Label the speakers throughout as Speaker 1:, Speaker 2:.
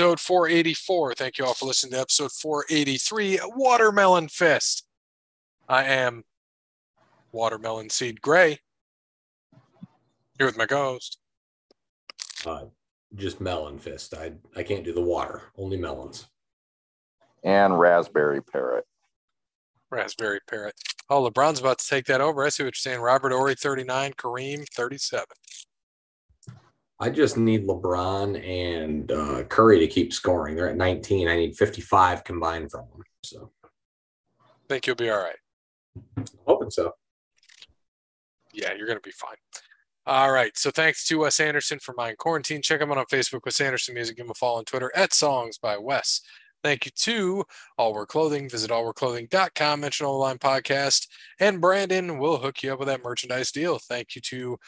Speaker 1: episode 484. Thank you all for listening to episode 483, Watermelon Fist. I am Watermelon Seed Gray. Here with my ghost.
Speaker 2: Uh, just melon fist. I I can't do the water. Only melons.
Speaker 3: And raspberry parrot.
Speaker 1: Raspberry Parrot. Oh, LeBron's about to take that over. I see what you're saying. Robert Horry, 39, Kareem, 37.
Speaker 2: I just need LeBron and uh, Curry to keep scoring. They're at 19. I need 55 combined from them. So
Speaker 1: think you'll be all right.
Speaker 2: hoping so.
Speaker 1: Yeah, you're going to be fine. All right. So thanks to Wes Anderson for Mind Quarantine. Check him out on Facebook, Wes Anderson Music. Give him a follow on Twitter at Songs by Wes. Thank you to All Wear Clothing. Visit allwearclothing.com, mention All Line Podcast, and Brandon will hook you up with that merchandise deal. Thank you to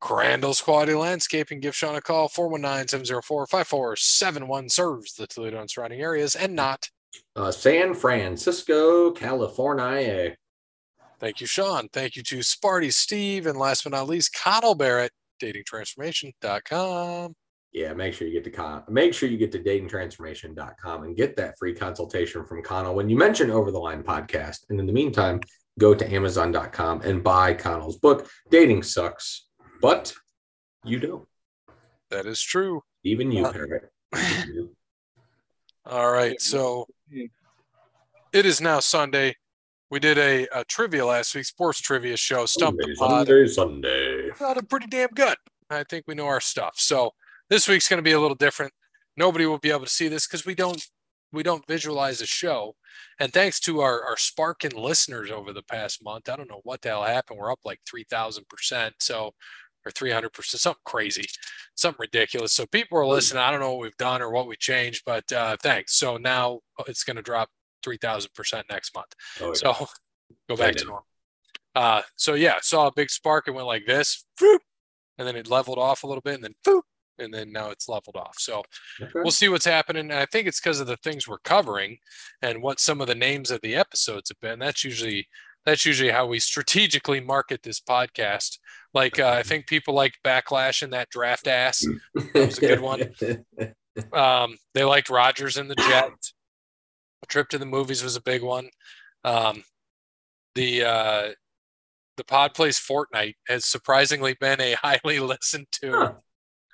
Speaker 1: Crandall's Quality Landscaping. Give Sean a call, 419-704-5471. Serves the Toledo and surrounding areas and not.
Speaker 2: Uh, San Francisco, California.
Speaker 1: Thank you, Sean. Thank you to Sparty Steve. And last but not least, Connell Barrett, datingtransformation.com.
Speaker 2: Yeah, make sure you get to con- make sure you get to datingtransformation.com and get that free consultation from Connell when you mention Over the Line podcast. And in the meantime, go to amazon.com and buy Connell's book, Dating Sucks, but you don't.
Speaker 1: That is true.
Speaker 2: Even you,
Speaker 1: Uh,
Speaker 2: Parrot.
Speaker 1: All right. So it is now Sunday. We did a, a trivia last week, sports trivia show, Stump the
Speaker 2: Sunday,
Speaker 1: Pod.
Speaker 2: Sunday, Sunday.
Speaker 1: Sounded pretty damn good. I think we know our stuff. So this week's going to be a little different. Nobody will be able to see this because we don't we don't visualize the show. And thanks to our our sparking listeners over the past month, I don't know what the hell happened. We're up like three thousand percent. So or 300 percent, something crazy, something ridiculous. So people are listening. I don't know what we've done or what we changed, but uh, thanks. So now it's going to drop 3,000 percent next month.
Speaker 2: Oh, yeah.
Speaker 1: So go back to normal. Uh, so yeah, saw a big spark. It went like this, and then it leveled off a little bit, and then and then now it's leveled off. So
Speaker 2: Okay.
Speaker 1: we'll see what's happening. And I think it's because of the things we're covering and what some of the names of the episodes have been. That's usually that's usually how we strategically market this podcast. Like uh, I think people like backlash and that draft ass. was a good one. Um, they liked Rogers and the Jet. A trip to the movies was a big one. Um, the uh, the Pod Plays Fortnite has surprisingly been a highly listened to
Speaker 2: Huh.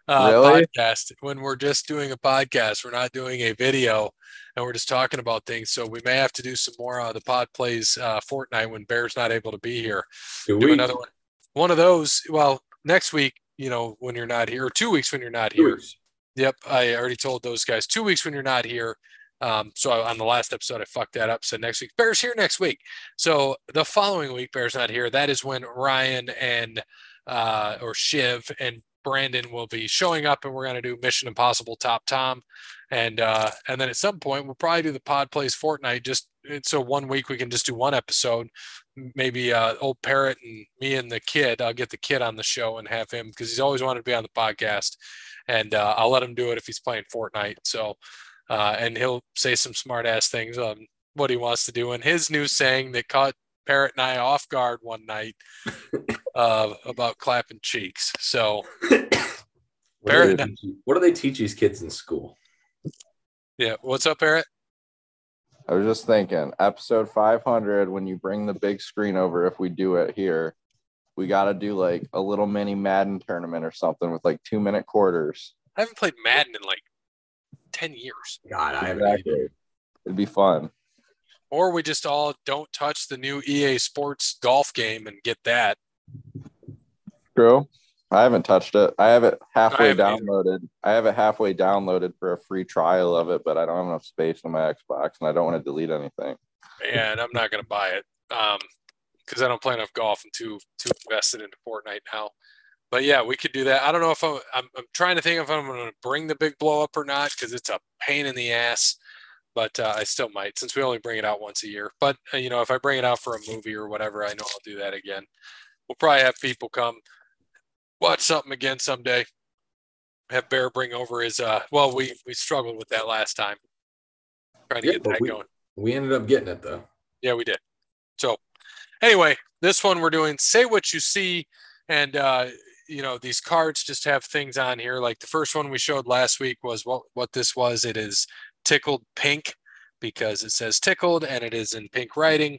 Speaker 1: uh,
Speaker 3: Really?
Speaker 1: podcast. When we're just doing a podcast, we're not doing a video, and we're just talking about things. So we may have to do some more uh, the Pod Plays uh, Fortnite when Bear's not able to be here
Speaker 2: Two
Speaker 1: do
Speaker 2: weeks.
Speaker 1: another one. One of those. Well, next week, you know, when you're not here, or two weeks when you're not
Speaker 2: Two
Speaker 1: here.
Speaker 2: weeks.
Speaker 1: Yep, I already told those guys two weeks when you're not here. Um, so I- on the last episode, I fucked that up. Said next week, Bears here next week. So the following week, Bears not here. That is when Ryan and uh, or Shiv and Brandon will be showing up, and we're gonna do Mission Impossible Top Tom, and uh, and then at some point we'll probably do the Pod Plays Fortnite. Just so one week we can just do one episode. Maybe uh, old Parrot and me and the kid. I'll get the kid on the show and have him because he's always wanted to be on the podcast and uh, I'll let him do it if he's playing Fortnite. So, uh, and he'll say some smart ass things on what he wants to do. And his new saying that caught Parrot and I off guard one night uh, about clapping cheeks. So,
Speaker 2: What do,
Speaker 1: Parrot-
Speaker 2: they you- what do they teach these kids in school?
Speaker 1: Yeah, what's up, Eric?
Speaker 3: I was just thinking, episode 500, when you bring the big screen over, if we do it here, we got to do like a little mini Madden tournament or something with like two minute quarters.
Speaker 1: I haven't played Madden in like 10 years.
Speaker 2: God, I haven't.
Speaker 3: Exactly. It'd be fun.
Speaker 1: Or we just all don't touch the new EA Sports golf game and get that.
Speaker 3: True. I haven't touched it. I have it halfway
Speaker 1: either.
Speaker 3: downloaded. I have it halfway downloaded for a free trial of it, but I don't have enough space on my Xbox and I don't want to delete anything.
Speaker 1: and I'm not going to buy it um because I don't play enough golf. I'm too too invested into Fortnite now. But yeah, we could do that. I don't know if I'm I'm, I'm trying to think if I'm going to bring the big blow up or not because it's a pain in the ass. But uh, I still might since we only bring it out once a year. But uh, you know, if I bring it out for a movie or whatever, I know I'll do that again. We'll probably have people come watch something again someday. Have Bear bring over his uh well we we struggled with that last time. Trying to
Speaker 2: Yeah,
Speaker 1: get that
Speaker 2: we-
Speaker 1: going.
Speaker 2: We ended up getting it though.
Speaker 1: Yeah, we did. So, anyway, this one we're doing say what you see, and uh, you know, these cards just have things on here. Like the first one we showed last week was what what this was. It is tickled pink because it says tickled and it is in pink writing.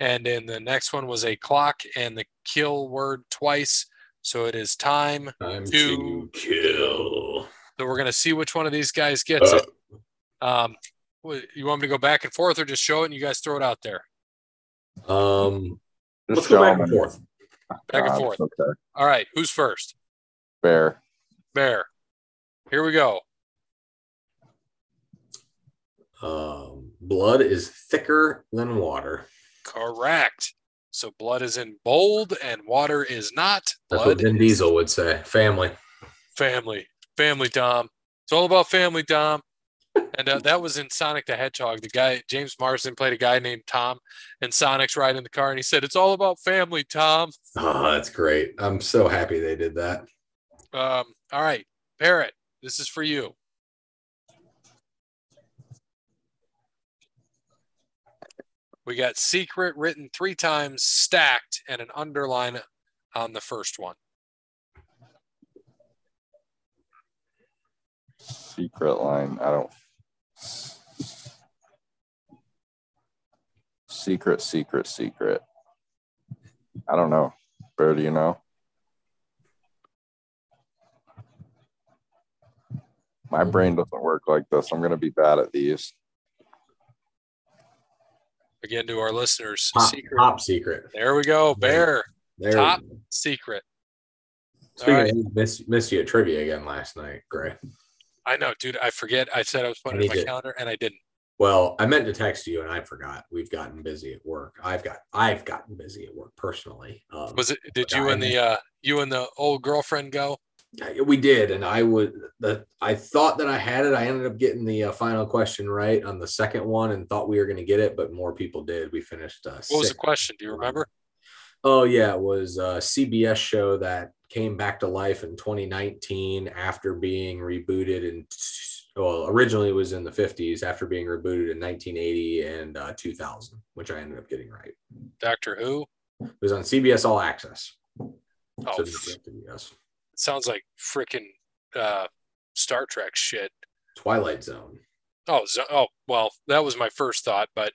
Speaker 1: And then the next one was a clock and the kill word twice. So it is time.
Speaker 2: Time
Speaker 1: to
Speaker 2: to kill.
Speaker 1: So we're gonna see which one of these guys gets
Speaker 2: Uh,
Speaker 1: it. Um, you want me to go back and forth or just show it and you guys throw it out there?
Speaker 2: Um,
Speaker 3: Just
Speaker 2: let's go
Speaker 3: show
Speaker 2: back
Speaker 3: 'em
Speaker 2: and forth.
Speaker 1: Back and forth.
Speaker 3: Okay.
Speaker 1: All right, who's first?
Speaker 3: Bear.
Speaker 1: Bear. Here we go.
Speaker 2: Um, blood is thicker than water.
Speaker 1: Correct. So blood is in bold and water is not.
Speaker 2: That's
Speaker 1: Blood
Speaker 2: what Vin Diesel would say. Family.
Speaker 1: family. Family, Dom. It's all about family, Dom. And uh, that was in Sonic the Hedgehog. The guy, James Marsden, played a guy named Tom, and Sonic's riding in the car, and he said, It's all about family, Tom.
Speaker 2: Oh, that's great. I'm so happy they did that.
Speaker 1: Um, all right, Parrot, this is for you. We got secret written three times, stacked, and an underline on the first one.
Speaker 3: Secret line. I don't. Secret, secret, secret. I don't know. Bear, do you know? My brain doesn't work like this. I'm going to be bad at these.
Speaker 1: Again, to our listeners,
Speaker 2: Top
Speaker 1: secret.
Speaker 2: top secret.
Speaker 1: There we go, Bear.
Speaker 2: There
Speaker 1: Top.
Speaker 2: go.
Speaker 1: Secret.
Speaker 2: Speaking
Speaker 1: right.
Speaker 2: of missed, you at trivia again last night, Gray.
Speaker 1: I know, dude. I forget. I said I was putting
Speaker 2: And
Speaker 1: it in my
Speaker 2: did.
Speaker 1: calendar, and I didn't.
Speaker 2: Well, I meant to text you and I forgot. We've gotten busy at work. I've got I've gotten busy at work personally. Um,
Speaker 1: Was it? Did you
Speaker 2: I
Speaker 1: and the uh, you and the old girlfriend go?
Speaker 2: We did, and I would the I thought that I had it. I ended up getting the uh, final question right on the second one, and thought we were going to get it, but more people did. We finished. Uh,
Speaker 1: What was the question? Do you remember?
Speaker 2: Oh yeah, it was a CBS show that came back to life in 2019 after being rebooted and well, originally it was in the 50s after being rebooted in 1980 and uh, 2000, which I ended up getting right.
Speaker 1: Doctor Who?
Speaker 2: It was on CBS All Access.
Speaker 1: Oh,
Speaker 2: So
Speaker 1: f-
Speaker 2: not CBS.
Speaker 1: Sounds like freaking uh, Star Trek shit.
Speaker 2: Twilight Zone.
Speaker 1: Oh, zo- oh, well, that was my first thought, but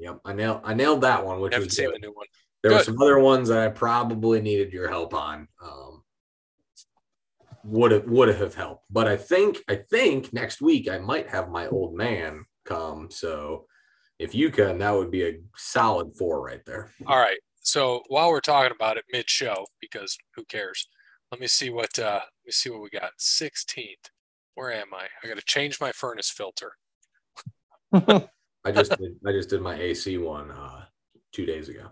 Speaker 2: Yep, I nailed I nailed that one, which
Speaker 1: haven't
Speaker 2: was
Speaker 1: seen
Speaker 2: good.
Speaker 1: the new one.
Speaker 2: There were some other ones that I probably needed your help on. Um, would have would have helped, but I think I think next week I might have my old man come. So if you can, that would be a solid four right there.
Speaker 1: All right. So while we're talking about it mid-show, because who cares? Let me see what uh, let me see what we got. Sixteenth. Where am I? I got to change my furnace filter.
Speaker 2: I just did, I just did my AC one uh, two days ago.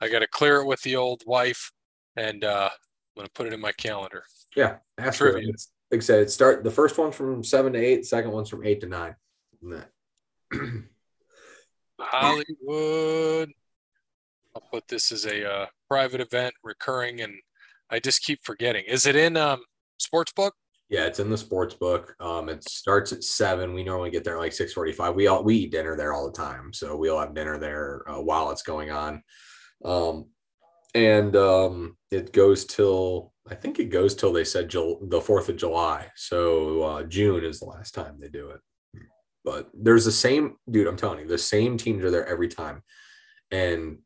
Speaker 1: I got to clear it with the old wife, and uh, I'm gonna put it in my calendar.
Speaker 2: Yeah, ask her. Like I said, start the first one from seven to eight, second one's from eight to nine.
Speaker 1: Hollywood. I'll put this as a uh, private event, recurring, and I just keep forgetting. Is it in um, sports book?
Speaker 2: Yeah, it's in the sports book. Um, it starts at seven. We normally get there like six forty-five. We all we eat dinner there all the time, so we'll have dinner there uh, while it's going on. Um, and um, it goes till I think it goes till they said Jul- the Fourth of July. So uh, June is the last time they do it. But there's the same dude. I'm telling you, the same teams are there every time, and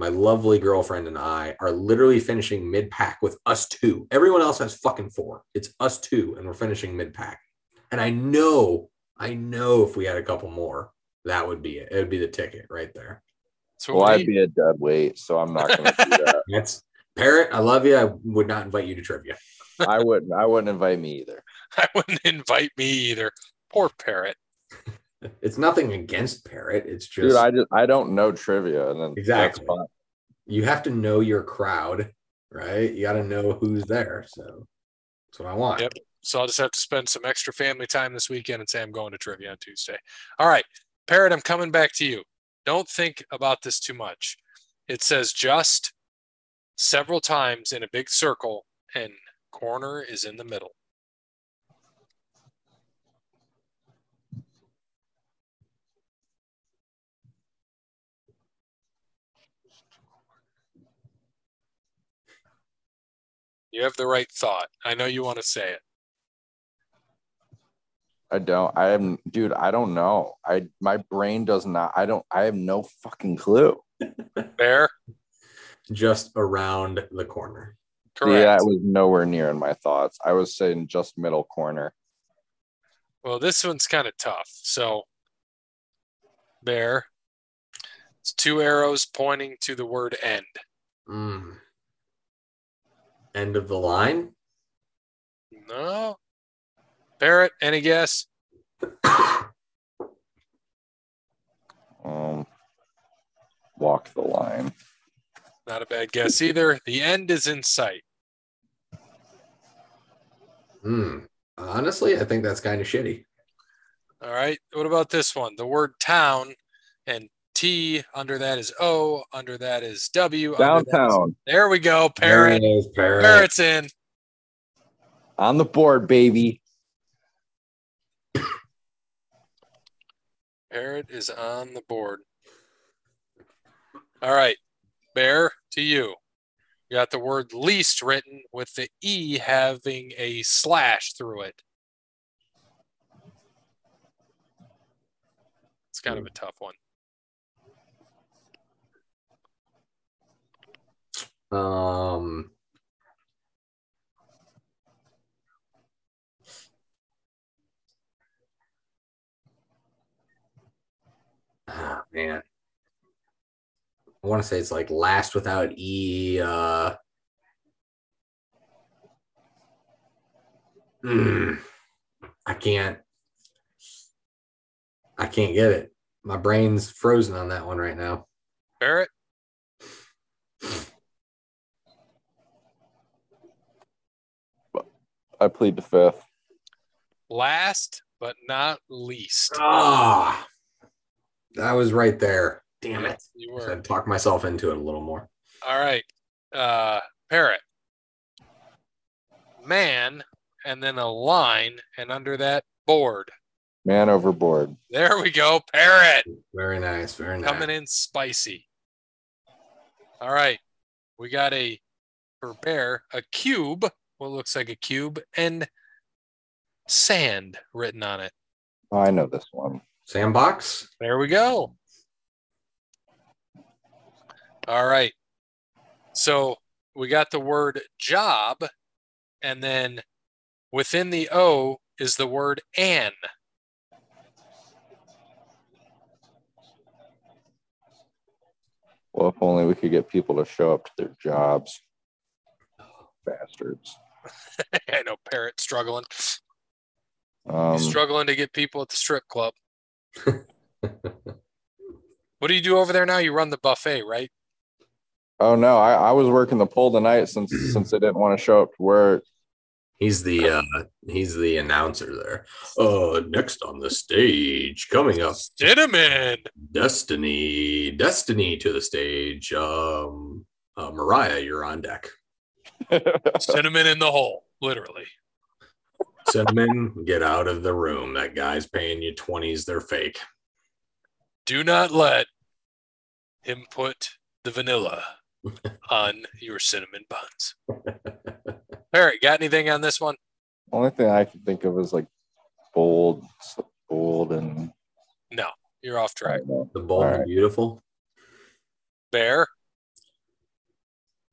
Speaker 2: my lovely girlfriend and I are literally finishing mid pack with us two. Everyone else has fucking four. It's us two, and we're finishing mid pack. And I know, I know if we had a couple more, that would be it. It would be the ticket right there.
Speaker 1: So
Speaker 3: Well, I'd be a dead weight, so I'm not going to do that.
Speaker 2: That's Parrot. I love you. I would not invite you to trivia.
Speaker 3: I wouldn't. I wouldn't invite me either.
Speaker 1: I wouldn't invite me either. Poor parrot.
Speaker 2: It's nothing against Parrot. It's just
Speaker 3: Dude, I just I don't know trivia, and then
Speaker 2: Exactly.
Speaker 3: That's
Speaker 2: you have to know your crowd, right? You got to know who's there. So that's what I want.
Speaker 1: Yep. So I'll just have to spend some extra family time this weekend and say I'm going to trivia on Tuesday. All right, Parrot, I'm coming back to you. Don't think about this too much. It says just several times in a big circle, and corner is in the middle. You have the right thought. I know you want to say it.
Speaker 3: I don't. I am, dude. I don't know. I my brain does not. I don't. I have no fucking clue.
Speaker 1: Bear?
Speaker 2: Just around the corner.
Speaker 1: Correct.
Speaker 3: Yeah, it was nowhere near in my thoughts. I was saying just middle corner.
Speaker 1: Well, this one's kind of tough. So, Bear. It's two arrows pointing to the word end.
Speaker 2: Mm. End of the line.
Speaker 1: No. Parrot, any guess?
Speaker 3: Um, walk the line.
Speaker 1: Not a bad guess either. The end is in sight.
Speaker 2: Hmm. Honestly, I think that's kind of shitty.
Speaker 1: All right. What about this one? The word town and T under that is O, under that is W. under that is-
Speaker 3: Downtown
Speaker 1: there we go. Parrot.
Speaker 2: it is, Parrot.
Speaker 1: Parrot's in.
Speaker 3: on the board, baby.
Speaker 1: Parrot is on the board. All right. Bear to you. You got the word least written with the E having a slash through it. It's kind of a tough one.
Speaker 2: Um. Ah, man. I want to say it's like last without E. Uh, hmm. I can't. I can't get it. My brain's frozen on that one right now.
Speaker 1: Barrett,
Speaker 3: I plead the fifth.
Speaker 1: last but not least.
Speaker 2: Ah, that was right there. Damn it.
Speaker 1: You
Speaker 2: I
Speaker 1: were.
Speaker 2: had to talk myself into it a little more.
Speaker 1: All right. Uh, Parrot. Man, and then a line, and under that, board.
Speaker 3: Man overboard.
Speaker 1: There we go. Parrot
Speaker 2: Very nice. Very nice.
Speaker 1: coming in spicy. All right. We got a, for bear, a cube, what looks like a cube, and sand written on it.
Speaker 3: Oh, I know this one.
Speaker 2: Sandbox.
Speaker 1: There we go. All right. So we got the word job, and then within the O is the word an.
Speaker 3: Well, if only we could get people to show up to their jobs. Bastards.
Speaker 1: I know Parrot struggling.
Speaker 3: Um,
Speaker 1: He's struggling to get people at the strip club. What do you do over there now? You run the buffet, right?
Speaker 3: oh no, I, I was working the pole tonight since since they didn't want to show up to work.
Speaker 2: He's the uh he's the announcer there. Uh next on the stage, coming up,
Speaker 1: Cinnamon.
Speaker 2: Destiny. Destiny to the stage. Um uh, Mariah, you're on deck.
Speaker 1: Cinnamon in the hole, literally.
Speaker 2: Cinnamon, get out of the room. That guy's paying you 20s, they're fake.
Speaker 1: Do not let him put the vanilla on your cinnamon buns. Parrot, got anything on this one?
Speaker 3: Only thing I can think of is like bold, bold, and
Speaker 1: No, you're off track.
Speaker 2: The bold
Speaker 3: All
Speaker 2: and beautiful.
Speaker 1: Bear?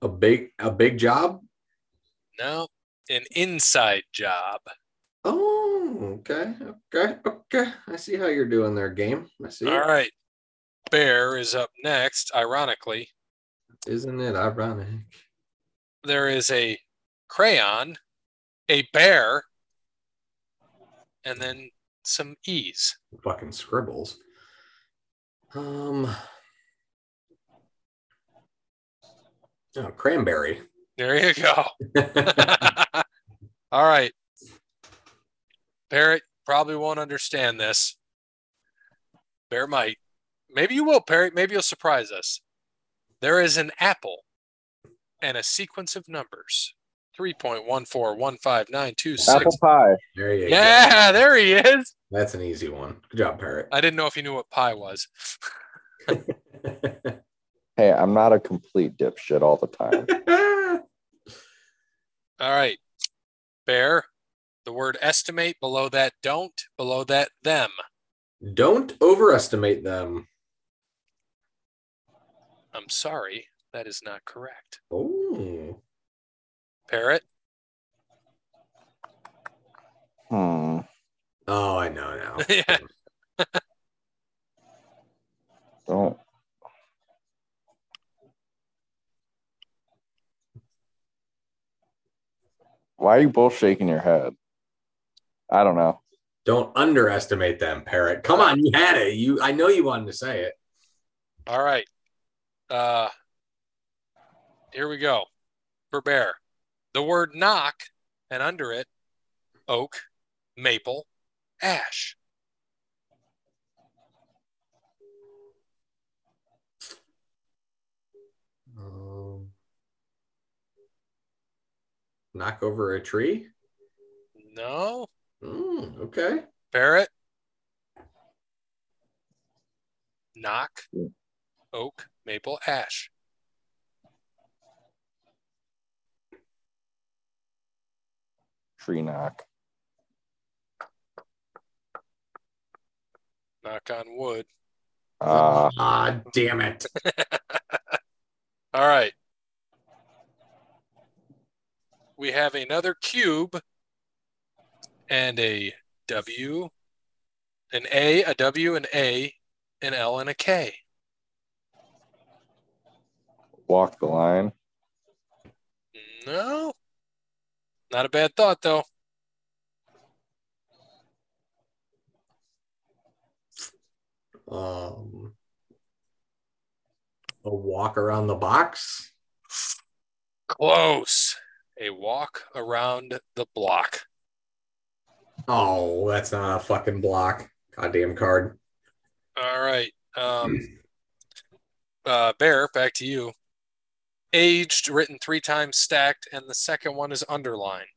Speaker 2: A big a big job.
Speaker 1: No, an inside job.
Speaker 2: Oh, okay, okay, okay. I see how you're doing there, game. I see.
Speaker 1: All
Speaker 2: it.
Speaker 1: right. Bear is up next. Ironically,
Speaker 2: Isn't it ironic?
Speaker 1: there is a crayon, a bear, and then some E's.
Speaker 2: Fucking scribbles. Um. Oh, cranberry.
Speaker 1: There you go. All right. Parrot probably won't understand this. Bear might. Maybe you will, Parrot. Maybe you'll surprise us. There is an apple and a sequence of numbers. 3.1415926.
Speaker 3: apple pie.
Speaker 2: there you
Speaker 1: Yeah, there he is.
Speaker 2: That's an easy one. Good job, Parrot.
Speaker 1: I didn't know if you knew what pi was.
Speaker 3: Hey, I'm not a complete dipshit all the time.
Speaker 1: All right. Bear. The word estimate below that don't, below that them.
Speaker 2: Don't overestimate them.
Speaker 1: I'm sorry. That is not correct.
Speaker 2: Oh.
Speaker 1: Parrot.
Speaker 3: Hmm.
Speaker 2: Oh, I know now.
Speaker 1: yeah.
Speaker 3: Don't. Why are you both shaking your head? I don't know.
Speaker 2: Don't underestimate them, Parrot. Come on, you had it. You I know you wanted to say it.
Speaker 1: All right. Uh here we go. For bear. The word knock and under it oak, maple, ash.
Speaker 2: Knock over a tree?
Speaker 1: No.
Speaker 2: Mm, okay.
Speaker 1: Parrot. Knock, oak, maple, ash.
Speaker 3: Tree knock.
Speaker 1: Knock on wood.
Speaker 3: Uh,
Speaker 2: Ah, damn it.
Speaker 1: All right. We have another cube and a W, an A, a W, an A, an L, and a K.
Speaker 3: walk the line.
Speaker 1: No. Not a bad thought, though.
Speaker 2: Um, a walk around the box?
Speaker 1: Close. A walk around the block.
Speaker 2: Oh, that's not a fucking block. Goddamn card.
Speaker 1: All right. Um, uh, Bear, back to you. Aged, written three times stacked, and the second one is underlined.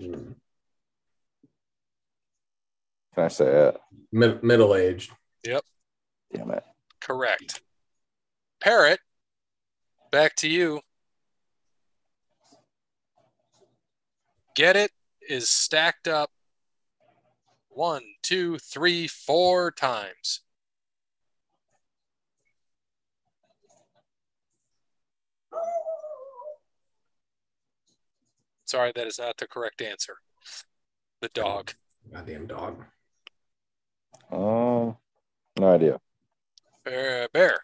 Speaker 2: Mm.
Speaker 3: Can I say it?
Speaker 2: Mid- middle aged. Yep.
Speaker 3: Damn it.
Speaker 1: Correct. Parrot, back to you. Get it is stacked up one, two, three, four times. Sorry, that is not the correct answer. The dog.
Speaker 2: Goddamn dog.
Speaker 3: Um, no idea.
Speaker 1: Bear. bear.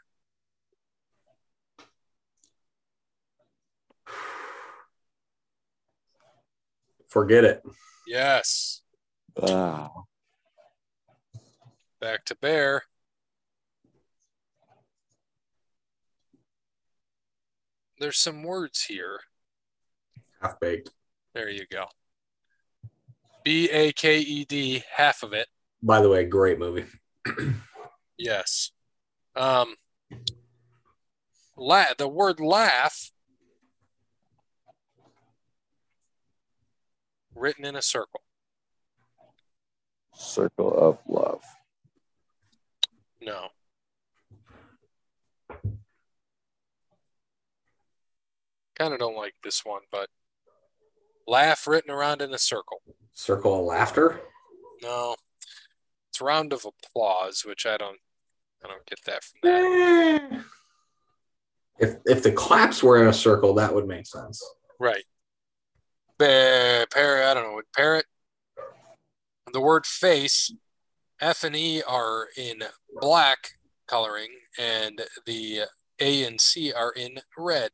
Speaker 2: Forget it.
Speaker 1: Yes.
Speaker 3: Ah,
Speaker 1: Back to bear. There's some words here.
Speaker 2: Half baked.
Speaker 1: There you go. B A K E D, half of it.
Speaker 2: By the way, great movie.
Speaker 1: Yes. Um, la- the word laugh written in a circle.
Speaker 3: circle of love.
Speaker 1: No. Kind of don't like this one, but laugh written around in a circle.
Speaker 2: Circle of laughter.
Speaker 1: No. It's round of applause, which I don't I don't get that from that.
Speaker 2: Eh. If if the claps were in a circle, that would make sense.
Speaker 1: Right. Parrot, I don't know what parrot. The word face, F and E are in black coloring, and the A and C are in red.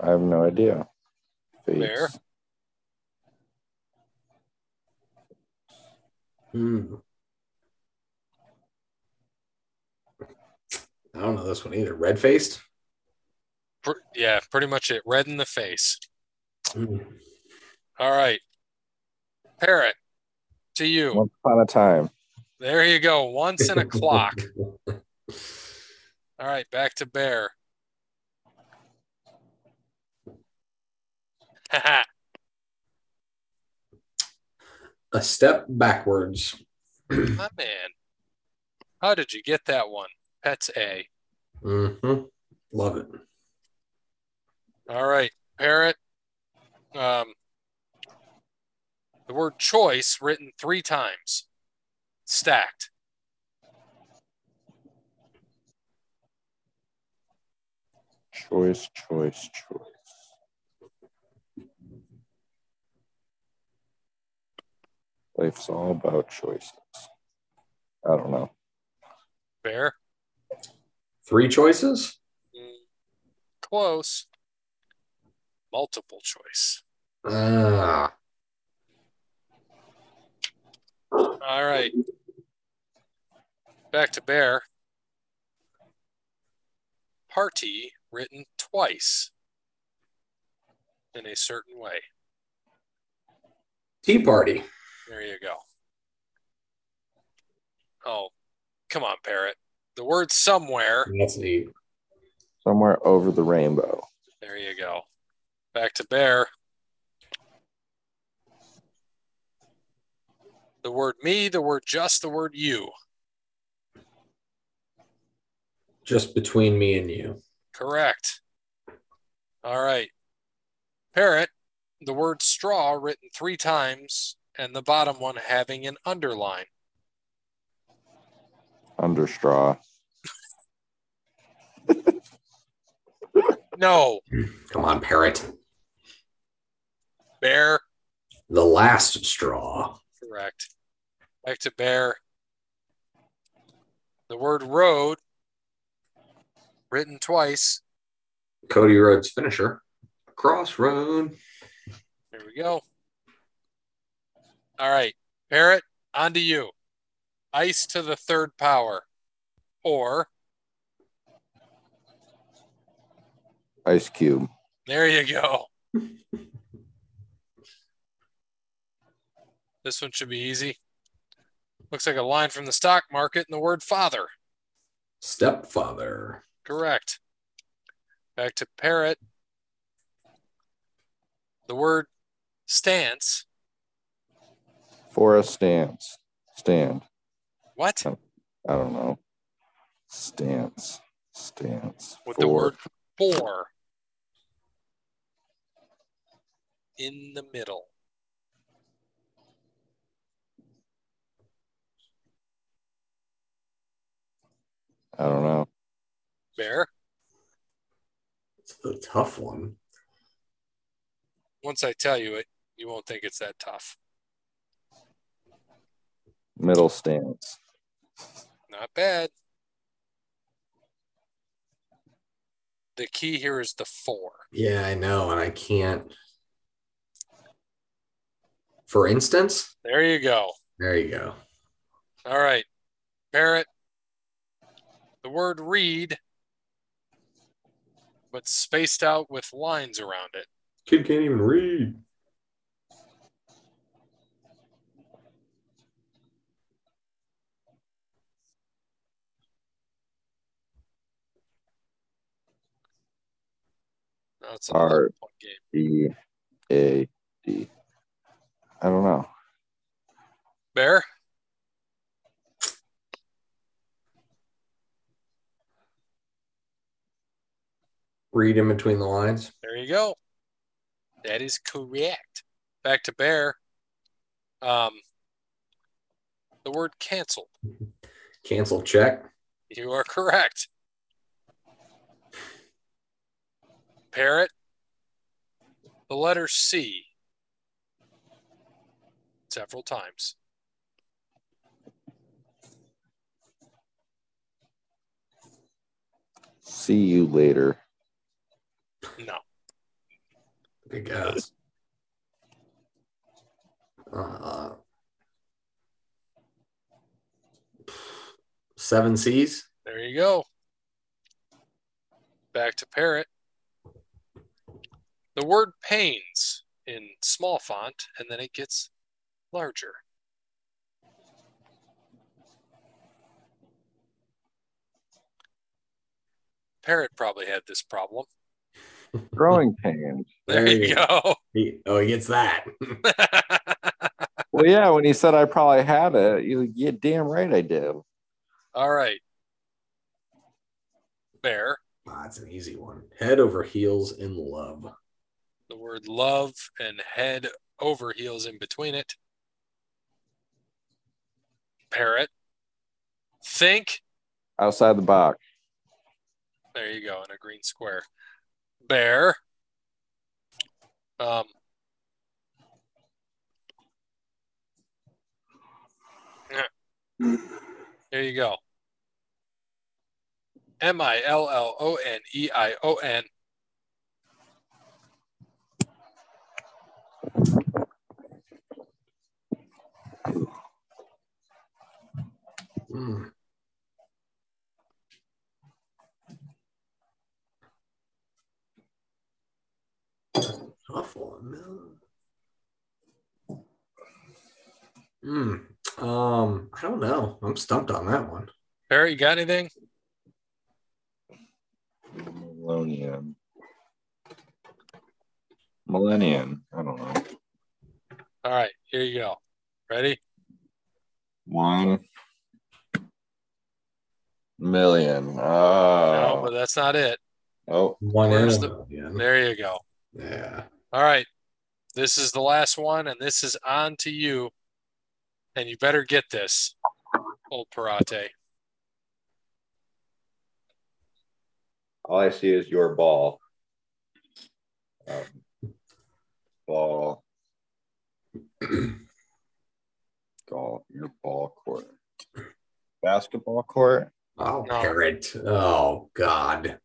Speaker 3: I have no idea. Face.
Speaker 1: Bear.
Speaker 2: Hmm. I don't know this one either. Red faced.
Speaker 1: Yeah, pretty much it. Red in the face.
Speaker 2: Hmm.
Speaker 1: All right. Parrot, to you.
Speaker 3: Once upon a time.
Speaker 1: There you go. Once in a clock. All right, back to Bear.
Speaker 2: A step backwards.
Speaker 1: My man. How did you get that one? Pets A.
Speaker 2: hmm Love it.
Speaker 1: All right, parrot. Um, the word choice written three times, stacked.
Speaker 3: Choice, choice, choice. Life's all about choices. I don't know.
Speaker 1: Bear.
Speaker 2: Three choices?
Speaker 1: Mm, Close. Multiple choice.
Speaker 2: Ah.
Speaker 1: All right. Back to Bear. Party written twice in a certain way.
Speaker 2: Tea party.
Speaker 1: There you go. Oh, come on, Parrot. The word somewhere.
Speaker 2: That's neat.
Speaker 3: Somewhere over the rainbow.
Speaker 1: There you go. Back to Bear. The word me, the word just, the word you.
Speaker 2: Just between me and you.
Speaker 1: Correct. All right. Parrot, the word straw written three times, and the bottom one having an underline.
Speaker 3: Under straw.
Speaker 1: No,
Speaker 2: Come on, parrot.
Speaker 1: bear.
Speaker 2: The last straw.
Speaker 1: Correct. Back to bear. The word road written twice.
Speaker 2: Cody Rhodes finisher. Crossroad.
Speaker 1: There we go. All right. Parrot, on to you. Ice to the third power. Or,
Speaker 3: Ice cube.
Speaker 1: there you go. this one should be easy. Looks like a line from the stock market and the word father.
Speaker 2: Stepfather.
Speaker 1: Correct. Back to parrot. The word stance.
Speaker 3: For a stance. Stand.
Speaker 1: What?
Speaker 3: I don't know. Stance. Stance.
Speaker 1: With the
Speaker 3: For.
Speaker 1: word for in the middle.
Speaker 3: I don't know.
Speaker 1: Bear.
Speaker 2: It's a tough one.
Speaker 1: Once I tell you it, you won't think it's that tough.
Speaker 3: Middle stance.
Speaker 1: Not bad. The key here is the four.
Speaker 2: Yeah, I know, and I can't. For instance,
Speaker 1: There you go.
Speaker 2: there you go.
Speaker 1: All right. Barrett, The word read, but spaced out with lines around it.
Speaker 2: Kid can't even read.
Speaker 1: No, it's
Speaker 3: Art.
Speaker 1: another point game.
Speaker 3: D A D. I don't know.
Speaker 1: Bear.
Speaker 2: Read in between the lines.
Speaker 1: There you go. That is correct. Back to Bear. Um, the word cancel.
Speaker 2: Cancel check.
Speaker 1: You are correct. Parrot. The letter C. Several times.
Speaker 3: See you later.
Speaker 1: No.
Speaker 2: Big ass. Uh, seven C's.
Speaker 1: There you go. Back to Parrot. The word pains in small font, and then it gets larger. Parrot probably had this problem.
Speaker 3: Growing pains.
Speaker 1: There,
Speaker 2: There
Speaker 1: you
Speaker 2: you
Speaker 1: go.
Speaker 2: He, oh, he gets that.
Speaker 3: Well, yeah, when he said I probably had it, you like, yeah, damn right I did.
Speaker 1: All right. Bear.
Speaker 2: Ah, that's an easy one. Head over heels in love.
Speaker 1: The word love and head over heels in between it. Parrot. Think.
Speaker 3: Outside the box.
Speaker 1: There you go, in a green square. Bear. Um, there you go. M I L L O N E I O N.
Speaker 2: Mm. Tough one. Hmm. Um, I don't know. I'm stumped on that one.
Speaker 1: Barry, you got anything?
Speaker 3: Millennium. Millennium. I don't know.
Speaker 1: All right, here you go. Ready?
Speaker 3: One million.
Speaker 1: No,
Speaker 3: Oh.
Speaker 1: but that's not it.
Speaker 3: oh.
Speaker 2: One
Speaker 1: Where's the-
Speaker 2: million.
Speaker 1: There you go.
Speaker 2: Yeah.
Speaker 1: All right. This is the last one, and this is on to you. And you better get this, old Parrot.
Speaker 3: All I see is your ball. Um, ball. ball. Your ball court. Basketball court.
Speaker 2: Oh,
Speaker 1: No.
Speaker 2: parrot. Oh, God.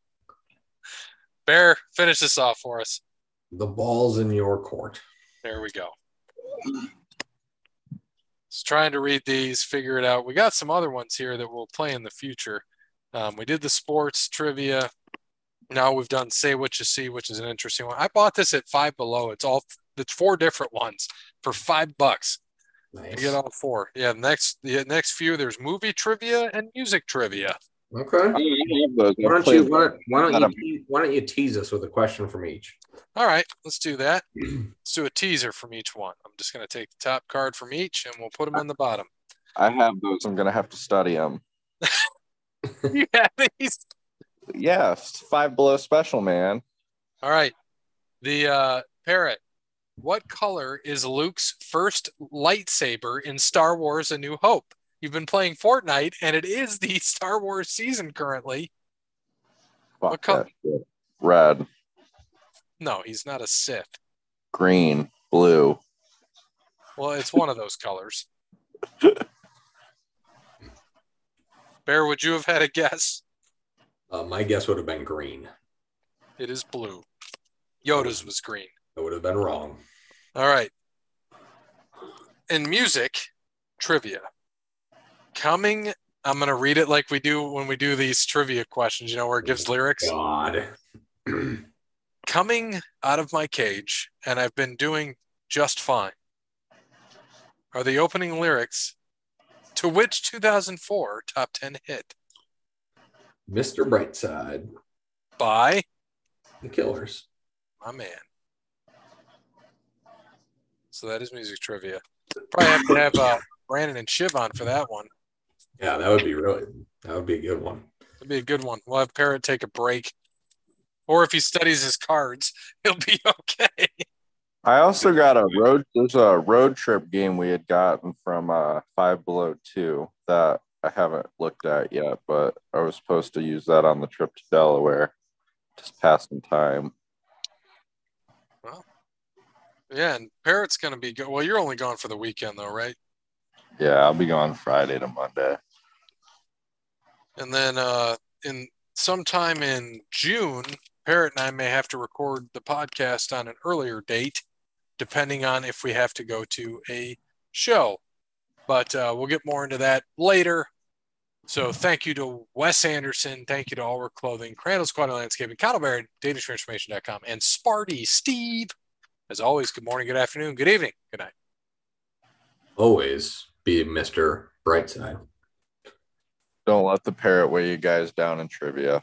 Speaker 1: Bear, finish this off for us.
Speaker 2: The ball's in your court.
Speaker 1: There we go. Just trying to read these, figure it out. We got some other ones here that we'll play in the future. Um, we did the sports trivia. Now we've done say what you see, which is an interesting one. I bought this at five below. It's all it's four different ones for five bucks.
Speaker 2: Nice.
Speaker 1: You get all four. Yeah, next the next few there's movie trivia and music trivia.
Speaker 2: Okay.
Speaker 3: I have those.
Speaker 2: Why don't you why, why don't
Speaker 3: Not
Speaker 2: you why don't you tease us with a question from each?
Speaker 1: All right, let's do that. Let's do a teaser from each one. I'm just going to take the top card from each and we'll put them in the bottom.
Speaker 3: I have those. I'm gonna have to study them.
Speaker 1: You have these?
Speaker 3: Yes, five below special, man.
Speaker 1: All right. The uh, parrot. What color is Luke's first lightsaber in Star Wars A New Hope? You've been playing Fortnite and it is the Star Wars season currently.
Speaker 3: Fuck
Speaker 1: What color?
Speaker 3: Red,
Speaker 1: No, he's not a Sith.
Speaker 3: green, blue.
Speaker 1: Well, it's one of those colors. Bear, would you have had a guess?
Speaker 2: Uh, my guess would have been green.
Speaker 1: It is blue. Yoda's was green.
Speaker 2: I would have been wrong.
Speaker 1: All right. In music, trivia. Coming, I'm going to read it like we do when we do these trivia questions, you know, where it gives oh, lyrics.
Speaker 2: God.
Speaker 1: Coming out of my cage, and I've been doing just fine, are the opening lyrics to which 2004 top 10 hit
Speaker 2: Mr. Brightside,
Speaker 1: by
Speaker 2: the Killers.
Speaker 1: my man. So that is music trivia. Probably have to have uh, Brandon and Shiv on for that one.
Speaker 2: Yeah, that would be really that would be a good one.
Speaker 1: That'd be a good one. We'll have Parrot take a break. Or if he studies his cards, he'll be okay.
Speaker 3: I also got a road. There's a road trip game we had gotten from uh, Five Below Two that I haven't looked at yet, but I was supposed to use that on the trip to Delaware, just passing time.
Speaker 1: Yeah, and Parrot's gonna be good. well. You're only gone for the weekend though, right?
Speaker 3: Yeah, I'll be gone Friday to Monday.
Speaker 1: And then uh in sometime in June, Parrot and I may have to record the podcast on an earlier date, depending on if we have to go to a show. But uh, we'll get more into that later. So thank you to Wes Anderson. Thank you to All Wear Clothing, Crandall's Quality Landscaping, Cottleberry, DatingTransformation.com, and Sparty Steve. As always, good morning, good afternoon, good evening, good night.
Speaker 2: Always be Mr. Brightside.
Speaker 3: Don't let the parrot weigh you guys down in trivia.